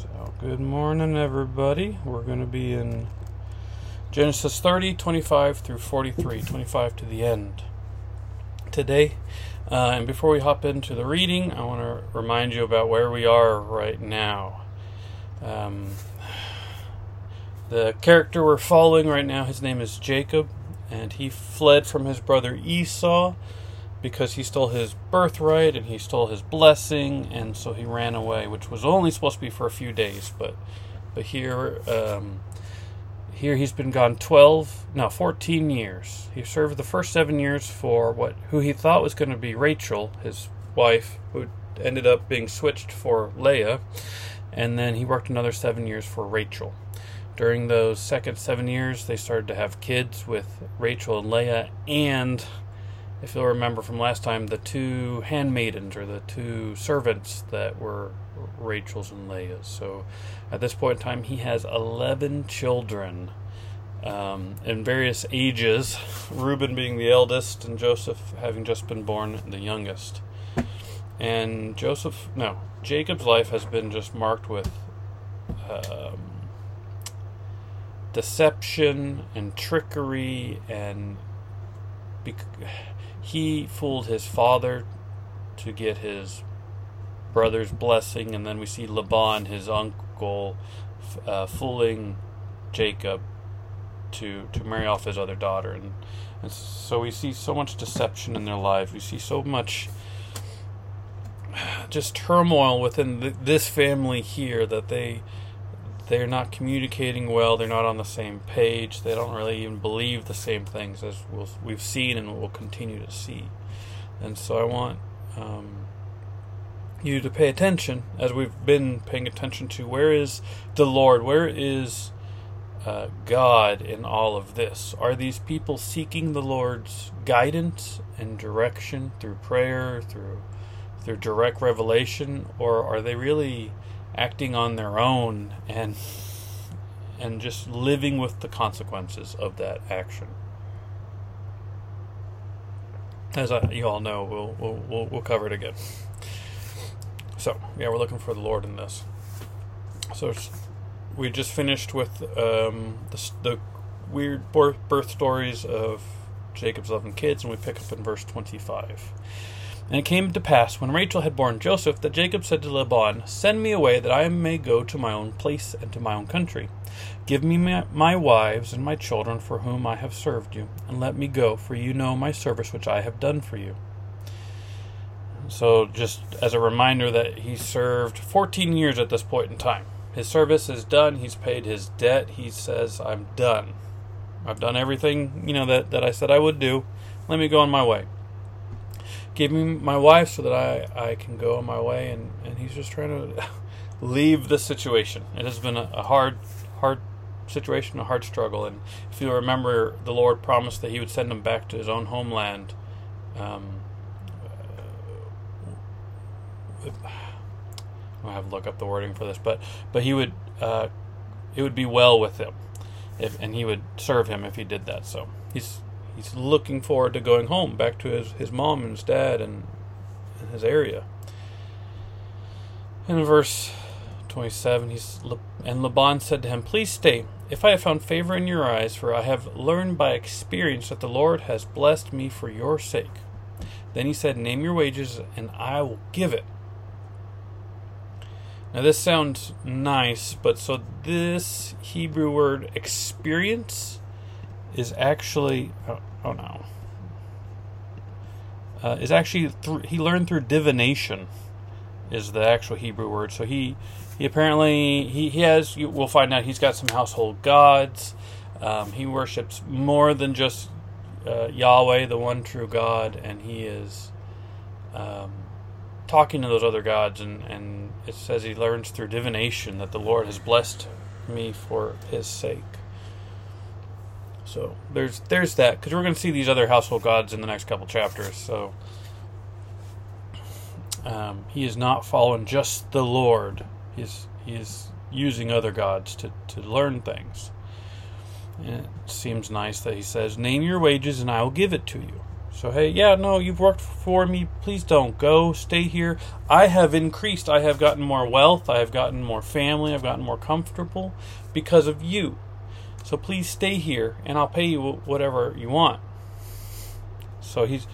So, good morning, everybody. We're going to be in Genesis 30, 25 through 43, 25 to the end today. Uh, and before we hop into the reading, I want to remind you about where we are right now. Um, the character we're following right now, his name is Jacob, and he fled from his brother Esau because he stole his birthright and he stole his blessing, and so he ran away, which was only supposed to be for a few days. But but here um, here he's been gone twelve, no, fourteen years. He served the first seven years for what who he thought was going to be Rachel, his wife, who ended up being switched for Leah, and then he worked another seven years for Rachel. During those second seven years, they started to have kids with Rachel and Leah, and if you'll remember from last time, the two handmaidens or the two servants that were Rachel's and Leah's. So at this point in time, he has 11 children um, in various ages, Reuben being the eldest, and Joseph having just been born the youngest. And Joseph, no, Jacob's life has been just marked with um, deception and trickery and. Bec- he fooled his father to get his brother's blessing, and then we see Laban, his uncle, uh, fooling Jacob to to marry off his other daughter, and, and so we see so much deception in their lives. We see so much just turmoil within the, this family here that they they're not communicating well. They're not on the same page. They don't really even believe the same things as we'll, we've seen and will continue to see. And so I want um, you to pay attention as we've been paying attention to where is the Lord? Where is uh, God in all of this? Are these people seeking the Lord's guidance and direction through prayer, through through direct revelation, or are they really acting on their own and and just living with the consequences of that action. As I, you all know, we'll, we'll, we'll we'll cover it again. So yeah, we're looking for the Lord in this. So we just finished with um, the, the weird birth stories of Jacob's eleven kids, and we pick up in verse twenty-five. And it came to pass, when Rachel had borne Joseph, that Jacob said to Laban, Send me away, that I may go to my own place and to my own country. Give me my, my, wives and my children for whom I have served you, and let me go, for you know my service which I have done for you. So, just as a reminder that he served 14 years at this point in time. His service is done, he's paid his debt, he says, I'm done. I've done everything, you know, that, that I said I would do. Let me go on my way give me my wife so that I, I can go on my way. And, and he's just trying to leave the situation. It has been a, a hard, hard situation, a hard struggle. And if you remember, the Lord promised that He would send him back to his own homeland. Um, uh, I'll have to look up the wording for this, but but He would uh, it would be well with him, if, and He would serve him if He did that. So he's he's looking forward to going home back to his, his mom and his dad and, and his area. In verse 27, he's and Laban said to him, Please stay, if I have found favor in your eyes, for I have learned by experience that the Lord has blessed me for your sake. Then he said, Name your wages, and I will give it. Now, this sounds nice, but so this Hebrew word experience is actually uh, oh, no uh, is actually he learned through divination is the actual Hebrew word. So he he apparently he, he has you, we'll find out he's got some household gods. Um, he worships more than just uh, Yahweh, the one true God, and he is um, talking to those other gods. And, and it says he learns through divination that the Lord has blessed me for His sake. So there's there's that because we're going to see these other household gods in the next couple chapters. So um, he is not following just the Lord. He's he is using other gods to to learn things. And it seems nice that he says, "Name your wages, and I will give it to you." So, hey, yeah, no, you've worked for me. Please don't go. Stay here. I have increased. I have gotten more wealth. I have gotten more family. I've gotten more comfortable because of you. So please stay here and I'll pay you whatever you want. So he's,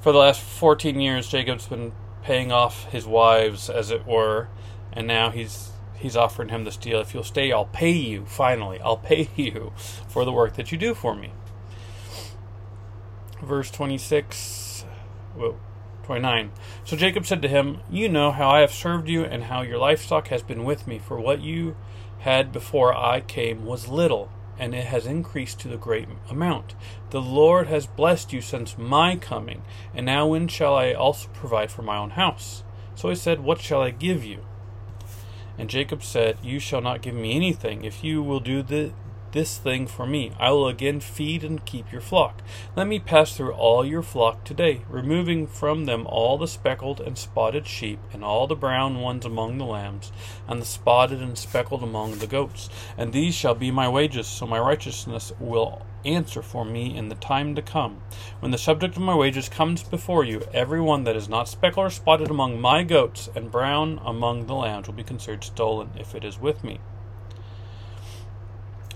for the last 14 years, Jacob's been paying off his wives, as it were, and now he's he's offering him this deal. If you'll stay, I'll pay you. Finally, I'll pay you for the work that you do for me verse 26, well, 29. So Jacob said to him, You know how I have served you, and how your livestock has been with me, for what you had before I came was little, and it has increased to the great amount. The Lord has blessed you since my coming, and now when shall I also provide for my own house? So he said, What shall I give you? And Jacob said, You shall not give me anything, if you will do the, this thing for me. I will again feed and keep your flock. Let me pass through all your flock today, removing from them all the speckled and spotted sheep, and all the brown ones among the lambs, and the spotted and speckled among the goats. And these shall be my wages, so my righteousness will answer for me in the time to come. When the subject of my wages comes before you, every one that is not speckled or spotted among my goats, and brown among the lambs, will be considered stolen if it is with me.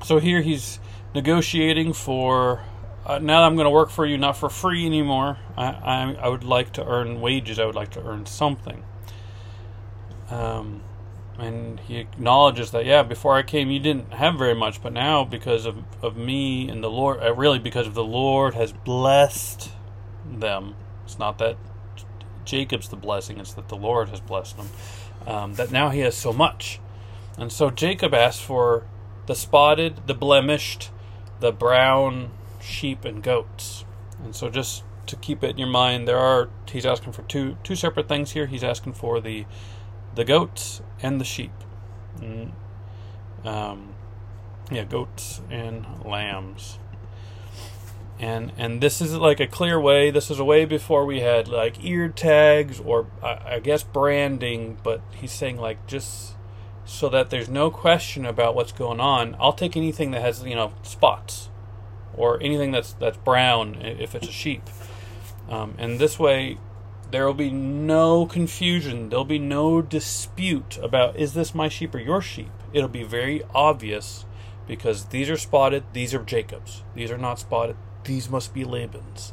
So here he's negotiating for. Uh, now that I'm going to work for you, not for free anymore. I, I, I would like to earn wages. I would like to earn something. Um, and he acknowledges that yeah, before I came, you didn't have very much, but now because of of me and the Lord, uh, really because of the Lord has blessed them. It's not that Jacob's the blessing; it's that the Lord has blessed them. Um, that now he has so much, and so Jacob asked for the spotted, the blemished, the brown sheep and goats. And so just to keep it in your mind, there are he's asking for two two separate things here. He's asking for the the goats and the sheep. And, um, yeah, goats and lambs. And and this is like a clear way. This is a way before we had like ear tags or I, I guess branding, but he's saying like just so that there's no question about what's going on. I'll take anything that has you know spots or anything that's that's brown if it's a sheep, um, and this way there will be no confusion. There'll be no dispute about is this my sheep or your sheep. It'll be very obvious because these are spotted. These are Jacob's. These are not spotted. These must be Laban's.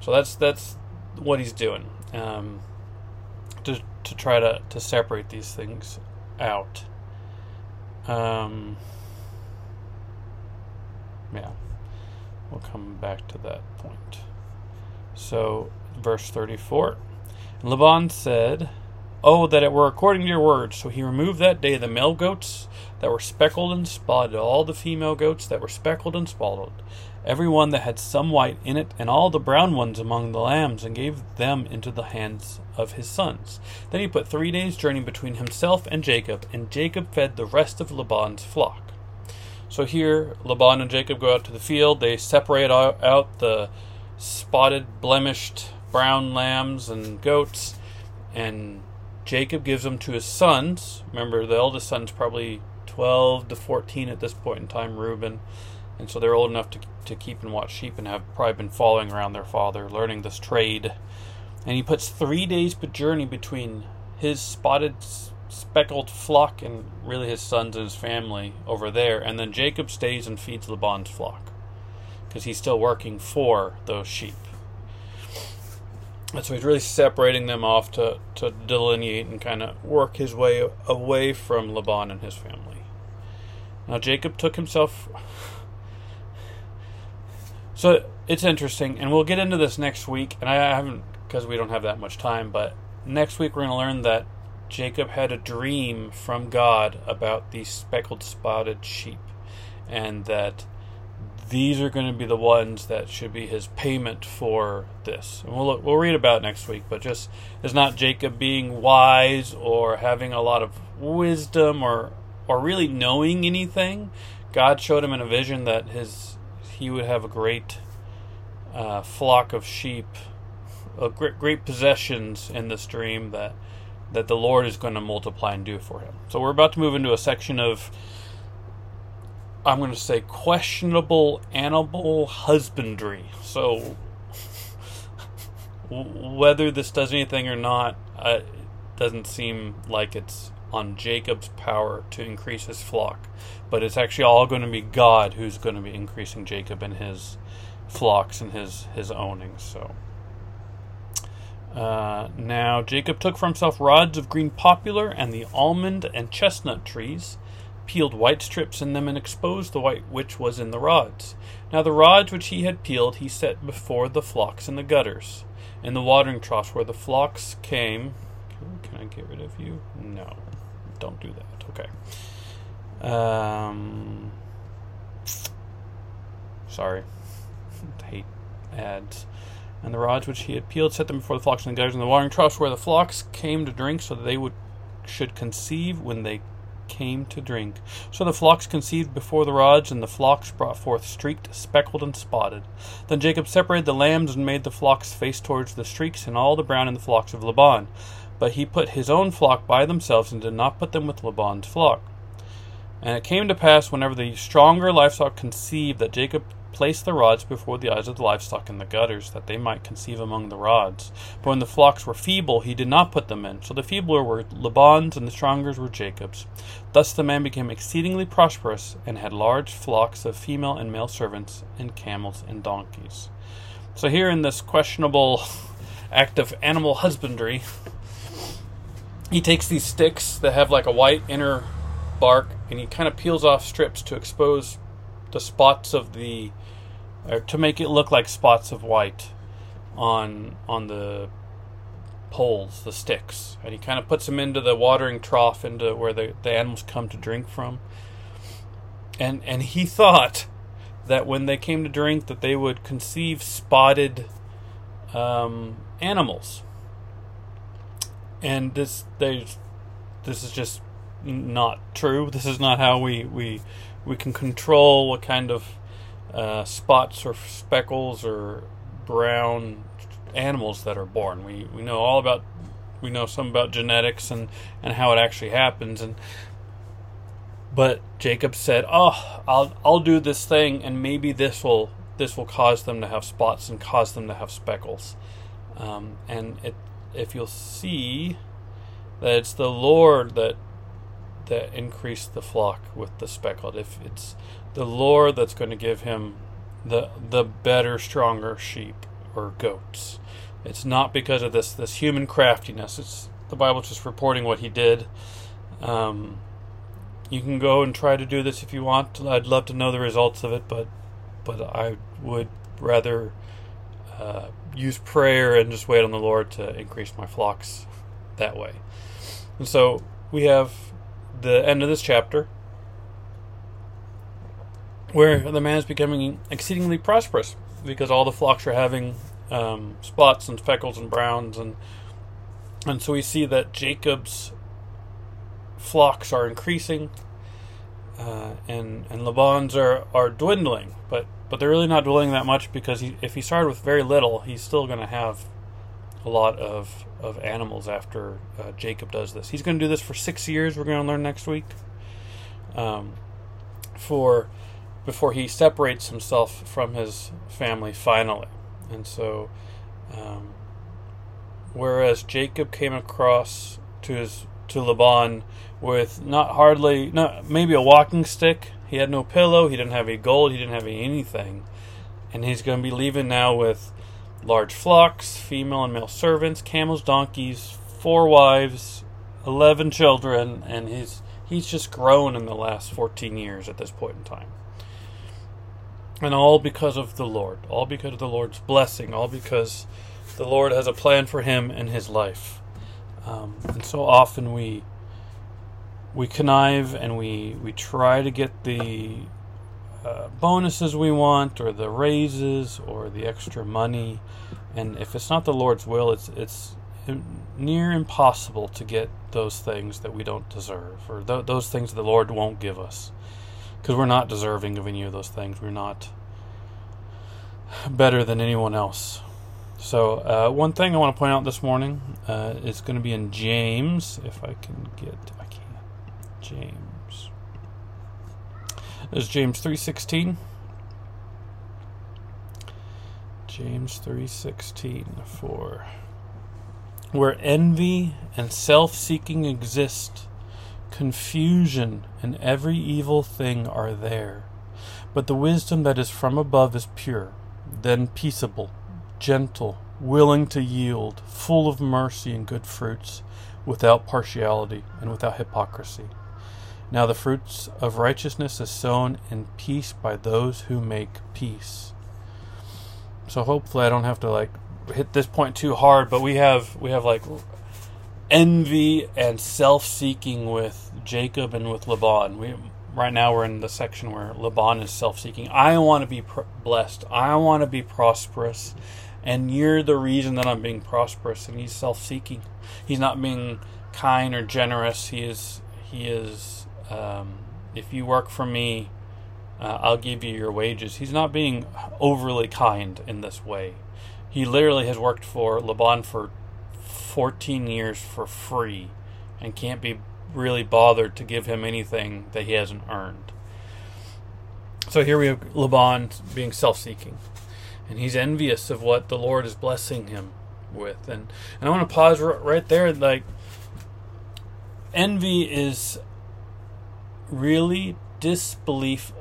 So that's that's what he's doing um, to to try to to separate these things out. Um, yeah, we'll come back to that point. So, verse 34 and Laban said, Oh, that it were according to your words. So he removed that day the male goats that were speckled and spotted, all the female goats that were speckled and spotted, every one that had some white in it, and all the brown ones among the lambs, and gave them into the hands of his sons. Then he put three days' journey between himself and Jacob, and Jacob fed the rest of Laban's flock. So here, Laban and Jacob go out to the field. They separate out the spotted, blemished brown lambs and goats, and Jacob gives them to his sons. Remember, the eldest son's probably 12 to 14 at this point in time, Reuben and so they're old enough to, to keep and watch sheep and have probably been following around their father, learning this trade. And he puts three days per journey between his spotted, speckled flock and really his sons and his family over there, and then Jacob stays and feeds Laban's flock because he's still working for those sheep. And so he's really separating them off to, to delineate and kind of work his way away from Laban and his family. Now Jacob took himself so it's interesting, and we'll get into this next week. And I haven't because we don't have that much time. But next week we're going to learn that Jacob had a dream from God about these speckled, spotted sheep, and that these are going to be the ones that should be his payment for this. And we'll we'll read about next week. But just it's not Jacob being wise or having a lot of wisdom or or really knowing anything. God showed him in a vision that his he would have a great uh, flock of sheep, a great, great possessions in this dream that that the Lord is going to multiply and do for him. So we're about to move into a section of I'm going to say questionable animal husbandry. So whether this does anything or not, uh, it doesn't seem like it's on Jacob's power to increase his flock, but it's actually all going to be God who's going to be increasing Jacob and his flocks and his his ownings. So. Uh, now Jacob took for himself rods of green poplar and the almond and chestnut trees, peeled white strips in them, and exposed the white which was in the rods. Now the rods which he had peeled he set before the flocks in the gutters, in the watering troughs where the flocks came. Can I get rid of you? No, don't do that. Okay. Um, sorry, hate ads and the rods which he had peeled set them before the flocks in the gutters and the watering troughs where the flocks came to drink, so that they would should conceive when they came to drink. So the flocks conceived before the rods, and the flocks brought forth streaked, speckled, and spotted. Then Jacob separated the lambs and made the flocks face towards the streaks, and all the brown in the flocks of Laban. But he put his own flock by themselves, and did not put them with Laban's flock. And it came to pass, whenever the stronger livestock conceived, that Jacob placed the rods before the eyes of the livestock in the gutters, that they might conceive among the rods. But when the flocks were feeble, he did not put them in. So the feebler were Laban's, and the strongers were Jacob's. Thus the man became exceedingly prosperous, and had large flocks of female and male servants, and camels and donkeys. So here in this questionable act of animal husbandry, he takes these sticks that have like a white inner bark, and he kind of peels off strips to expose the spots of the or to make it look like spots of white on on the poles, the sticks, and he kind of puts them into the watering trough, into where the, the animals come to drink from. And and he thought that when they came to drink, that they would conceive spotted um, animals. And this they this is just not true. This is not how we we we can control what kind of uh, spots or speckles or brown animals that are born. We we know all about we know some about genetics and and how it actually happens and but Jacob said, "Oh, I'll I'll do this thing and maybe this will this will cause them to have spots and cause them to have speckles." Um, and it if you'll see that it's the Lord that that increase the flock with the speckled. If it's the Lord that's going to give him the the better, stronger sheep or goats. It's not because of this this human craftiness. It's the Bible's just reporting what he did. Um, you can go and try to do this if you want. I'd love to know the results of it, but but I would rather uh, use prayer and just wait on the Lord to increase my flocks that way. And so we have the end of this chapter where the man is becoming exceedingly prosperous because all the flocks are having um, spots and speckles and browns and and so we see that Jacob's flocks are increasing uh, and and Laban's are, are dwindling but but they're really not dwindling that much because he, if he started with very little he's still going to have a lot of of animals after uh, Jacob does this he's going to do this for six years we're going to learn next week um, for before he separates himself from his family finally. And so, um, whereas Jacob came across to his to Laban with not hardly, not maybe a walking stick. He had no pillow. He didn't have any gold. He didn't have any anything, and he's going to be leaving now with large flocks, female and male servants, camels, donkeys, four wives, eleven children, and he's he's just grown in the last fourteen years at this point in time. And all because of the Lord, all because of the Lord's blessing, all because the Lord has a plan for him in his life. Um, and so often we we connive and we we try to get the uh, bonuses we want or the raises or the extra money and if it's not the Lord's will it's it's near impossible to get those things that we don't deserve or th- those things the Lord won't give us because we're not deserving of any of those things. We're not better than anyone else. So, uh, one thing I want to point out this morning uh, is going to be in James. If I can get, I can't. James. Is James three sixteen. James 3:16 for where envy and self-seeking exist confusion and every evil thing are there. But the wisdom that is from above is pure then peaceable gentle willing to yield full of mercy and good fruits without partiality and without hypocrisy now the fruits of righteousness is sown in peace by those who make peace so hopefully I don't have to like hit this point too hard, but we have we have like envy and self-seeking with Jacob and with Laban. We right now we're in the section where Laban is self-seeking. I want to be pr- blessed. I want to be prosperous. And you're the reason that I'm being prosperous and he's self-seeking. He's not being kind or generous. He is he is um, if you work for me, uh, I'll give you your wages. He's not being overly kind in this way. He literally has worked for Laban for 14 years for free and can't be really bothered to give him anything that he hasn't earned. So here we have Laban being self seeking. And he's envious of what the Lord is blessing him with. And, and I want to pause right there. Like, envy is really disbelief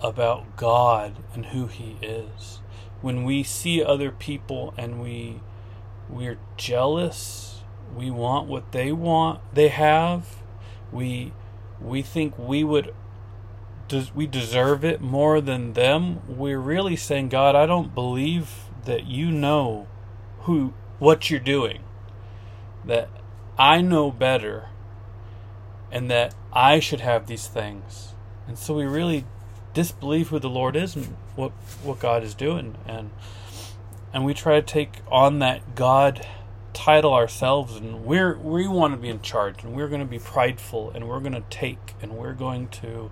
about God and who He is. When we see other people and we we're jealous, we want what they want, they have. We we think we would we deserve it more than them. We're really saying, God, I don't believe that you know who what you're doing. That I know better and that I should have these things. And so we really disbelieve who the Lord is and what what God is doing, and and we try to take on that God title ourselves, and we're we want to be in charge, and we're going to be prideful, and we're going to take, and we're going to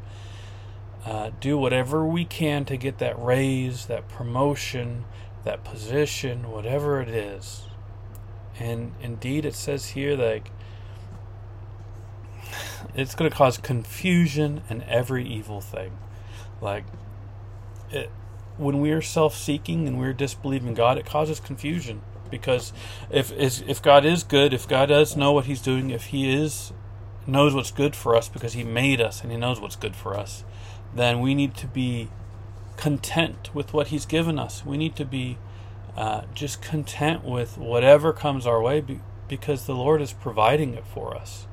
uh, do whatever we can to get that raise, that promotion, that position, whatever it is. And indeed, it says here that it's going to cause confusion and every evil thing. Like, it, when we are self-seeking and we're disbelieving God, it causes confusion because if if God is good, if God does know what He's doing, if He is knows what's good for us because He made us and He knows what's good for us, then we need to be content with what He's given us. We need to be uh, just content with whatever comes our way because the Lord is providing it for us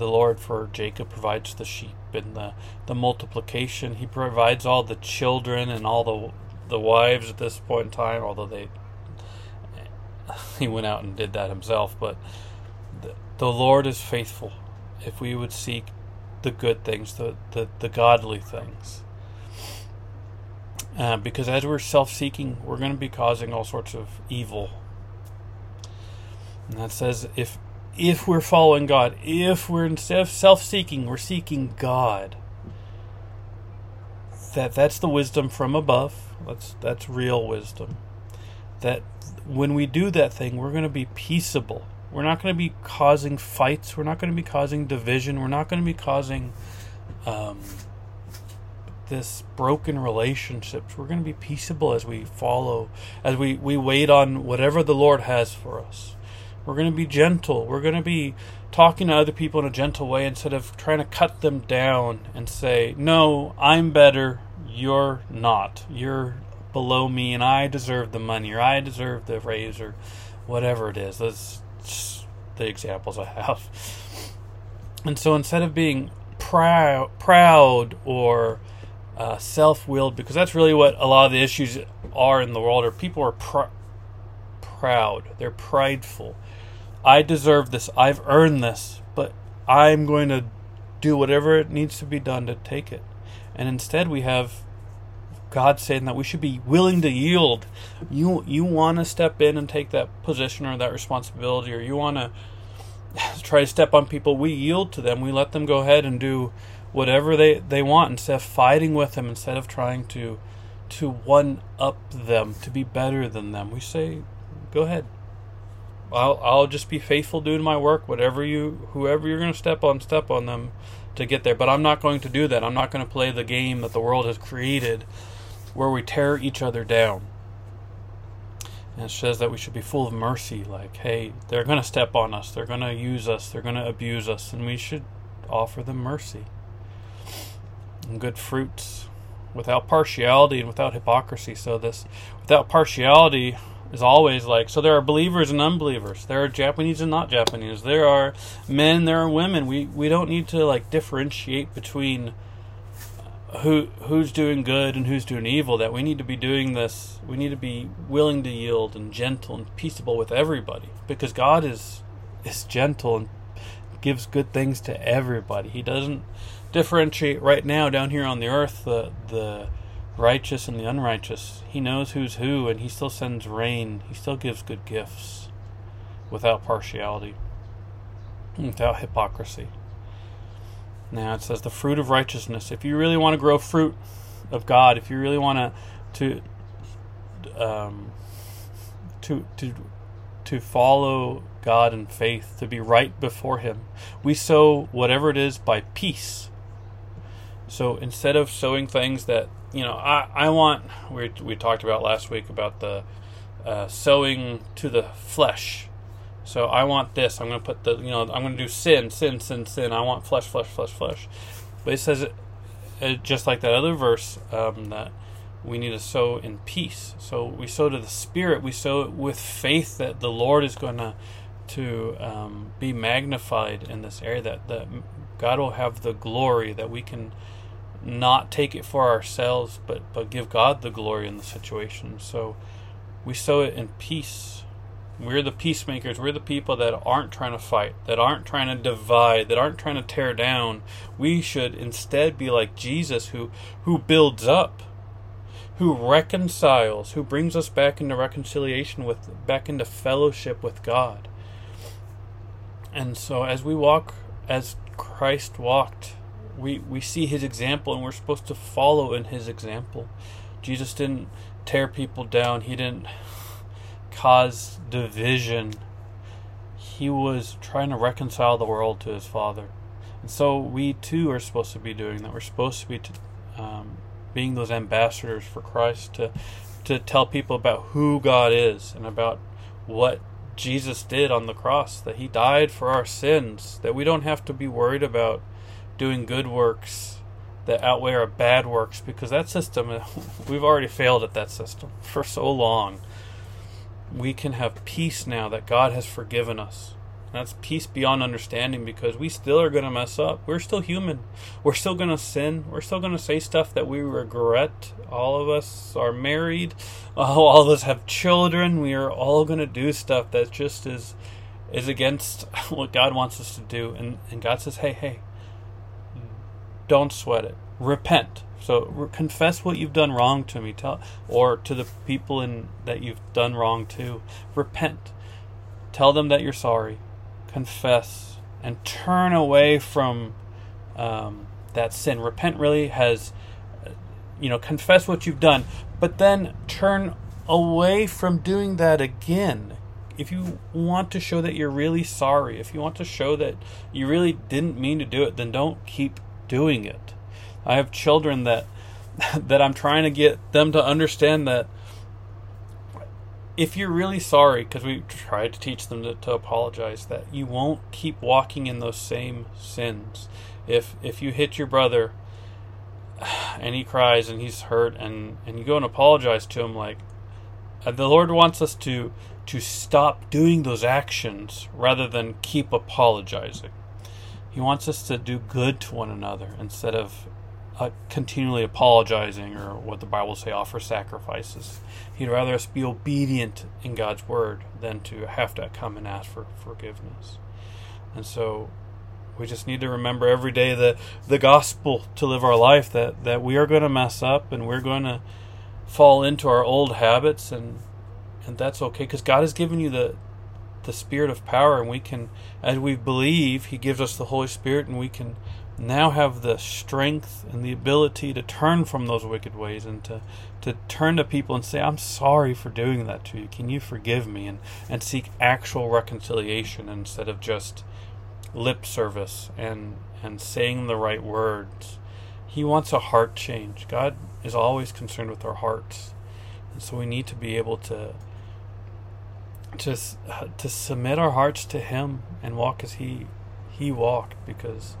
the Lord for Jacob provides the sheep and the, the multiplication. He provides all the children and all the the wives at this point in time, although they he went out and did that himself. But the, the Lord is faithful. If we would seek the good things, the the, the godly things. Uh, because as we're self-seeking, we're going to be causing all sorts of evil. And that says if if we're following God, if we're instead of self-seeking, we're seeking God. That that's the wisdom from above. That's that's real wisdom. That when we do that thing, we're going to be peaceable. We're not going to be causing fights. We're not going to be causing division. We're not going to be causing um, this broken relationships. We're going to be peaceable as we follow, as we, we wait on whatever the Lord has for us. We're going to be gentle. We're going to be talking to other people in a gentle way instead of trying to cut them down and say, no, I'm better. You're not. You're below me and I deserve the money or I deserve the raise or whatever it is. That's the examples I have. And so instead of being proud, proud or uh, self-willed, because that's really what a lot of the issues are in the world, are people are pr- proud. They're prideful. I deserve this. I've earned this, but I'm going to do whatever it needs to be done to take it. And instead, we have God saying that we should be willing to yield. You you want to step in and take that position or that responsibility, or you want to try to step on people. We yield to them. We let them go ahead and do whatever they they want instead of fighting with them. Instead of trying to to one up them to be better than them, we say, "Go ahead, I'll I'll just be faithful doing my work. Whatever you, whoever you're going to step on, step on them to get there. But I'm not going to do that. I'm not going to play the game that the world has created, where we tear each other down. And it says that we should be full of mercy. Like, hey, they're going to step on us, they're going to use us, they're going to abuse us, and we should offer them mercy and good fruits without partiality and without hypocrisy. So, this without partiality is always like so there are believers and unbelievers. There are japanese and not japanese. There are men there are women. We we don't need to like differentiate between who who's doing good and who's doing evil that we need to be doing this we need to be willing to yield and gentle and peaceable with everybody because god is is gentle and gives good things to everybody. He doesn't differentiate right now down here on the earth the the righteous and the unrighteous. He knows who's who, and he still sends rain. He still gives good gifts without partiality, without hypocrisy. Now it says the fruit of righteousness. If you really want to grow fruit of God, if you really want to to um, to to to follow God in faith, to be right before Him, we sow whatever it is by peace. So instead of sowing things that you know, I, I want we we talked about last week about the uh, sowing to the flesh. So I want this. I'm going to put the you know I'm going to do sin, sin, sin, sin. I want flesh, flesh, flesh, flesh. But it says it, it just like that other verse um, that we need to sow in peace. So we sow to the spirit. We sow it with faith that the Lord is going to to um, be magnified in this area. That that God will have the glory that we can not take it for ourselves, but but give God the glory in the situation. So we sow it in peace. We're the peacemakers. We're the people that aren't trying to fight, that aren't trying to divide, that aren't trying to tear down. We should instead be like Jesus who who builds up, who reconciles, who brings us back into reconciliation with back into fellowship with God. And so as we walk as Christ walked we we see his example and we're supposed to follow in his example. Jesus didn't tear people down. He didn't cause division. He was trying to reconcile the world to his Father. And so we too are supposed to be doing that. We're supposed to be to, um, being those ambassadors for Christ to to tell people about who God is and about what Jesus did on the cross, that he died for our sins, that we don't have to be worried about doing good works that outweigh our bad works because that system, we've already failed at that system for so long. We can have peace now that God has forgiven us. That's peace beyond understanding because we still are going to mess up. We're still human. We're still going to sin. We're still going to say stuff that we regret. All of us are married. All of us have children. We are all going to do stuff that just is is against what God wants us to do. And, and God says, hey, hey, don't sweat it. Repent. So re- confess what you've done wrong to me, tell, or to the people in that you've done wrong to. Repent. Tell them that you're sorry. Confess and turn away from um, that sin. Repent really has, you know, confess what you've done, but then turn away from doing that again. If you want to show that you're really sorry, if you want to show that you really didn't mean to do it, then don't keep doing it. I have children that that I'm trying to get them to understand that if you're really sorry, because we tried to teach them to, to, apologize, that you won't keep walking in those same sins. If if you hit your brother and he cries and he's hurt and and you go and apologize to him, like uh, the Lord wants us to to stop doing those actions rather than keep apologizing. He wants us to do good to one another instead of uh, continually apologizing or what the Bible say offer sacrifices. He'd rather us be obedient in God's word than to have to come and ask for forgiveness. And so we just need to remember every day the the gospel to live our life that that we are going to mess up and we're going to fall into our old habits and and that's okay because God has given you the the spirit of power and we can as we believe he gives us the holy spirit and we can now have the strength and the ability to turn from those wicked ways and to to turn to people and say i'm sorry for doing that to you. Can you forgive me? and and seek actual reconciliation instead of just lip service and and saying the right words. He wants a heart change. God is always concerned with our hearts. And so we need to be able to just to submit our hearts to Him and walk as He He walked, because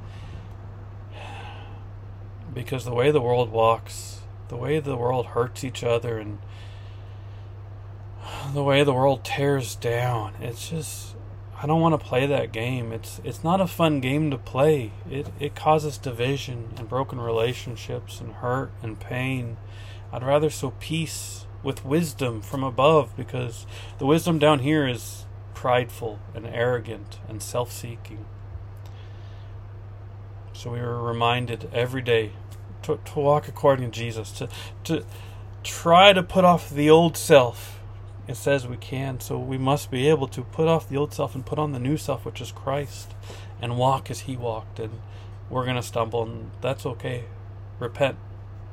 because the way the world walks, the way the world hurts each other, and the way the world tears down, it's just I don't want to play that game. It's it's not a fun game to play. It it causes division and broken relationships and hurt and pain. I'd rather sow peace with wisdom from above because the wisdom down here is prideful and arrogant and self-seeking. So we were reminded every day to, to walk according to Jesus, to to try to put off the old self it says we can. So we must be able to put off the old self and put on the new self, which is Christ, and walk as He walked. And we're going to stumble, and that's okay. Repent,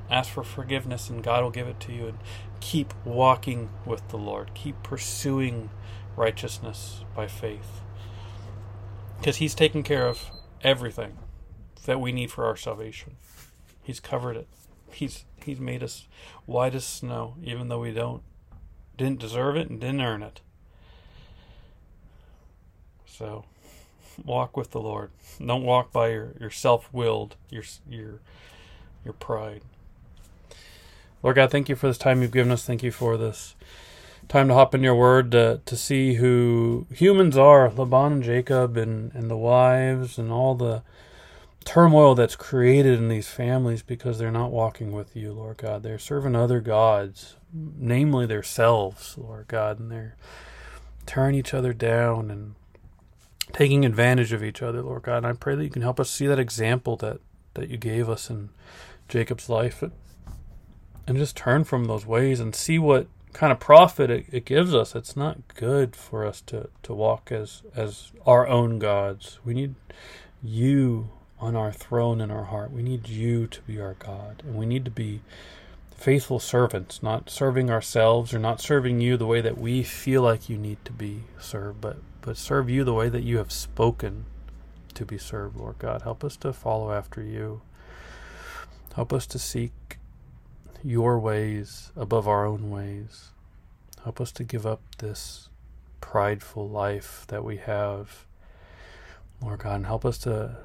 ask for forgiveness, and God will give it to you. And keep walking with the Lord. Keep pursuing righteousness by faith. Because He's taken care of everything that we need for our salvation. He's covered it. He's He's made us white as snow, even though we don't didn't deserve it and didn't earn it. So walk with the Lord. Don't walk by your, your self-willed, your your your pride. Lord God, thank you for this time you've given us. Thank you for this time to hop in your word to, to see who humans are, Laban and Jacob and, and the wives and all the turmoil that's created in these families because they're not walking with you, Lord God. They're serving other gods, namely themselves, Lord God, and they're tearing each other down and taking advantage of each other, Lord God. And I pray that you can help us see that example that, that you gave us in Jacob's life and just turn from those ways and see what kind of profit it, it gives us. It's not good for us to, to walk as as our own gods. We need you on our throne in our heart. We need you to be our God. And we need to be faithful servants, not serving ourselves or not serving you the way that we feel like you need to be served, but, but serve you the way that you have spoken to be served, Lord God. Help us to follow after you. Help us to seek your ways above our own ways. Help us to give up this prideful life that we have. Lord God, and help us to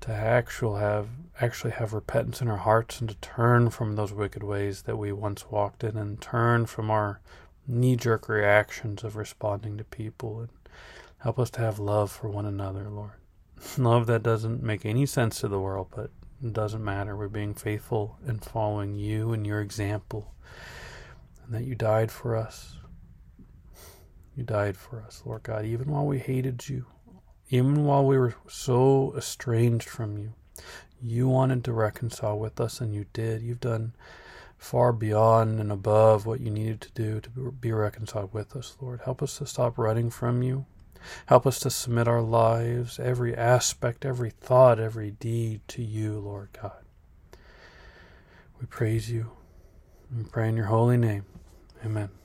to actually have actually have repentance in our hearts and to turn from those wicked ways that we once walked in and turn from our knee jerk reactions of responding to people and help us to have love for one another, Lord. Love that doesn't make any sense to the world, but doesn't matter. We're being faithful and following you and your example. And that you died for us. You died for us, Lord God, even while we hated you, even while we were so estranged from you, you wanted to reconcile with us, and you did. You've done far beyond and above what you needed to do to be reconciled with us, Lord. Help us to stop running from you. Help us to submit our lives, every aspect, every thought, every deed to you, Lord God. We praise you and pray in your holy name. Amen.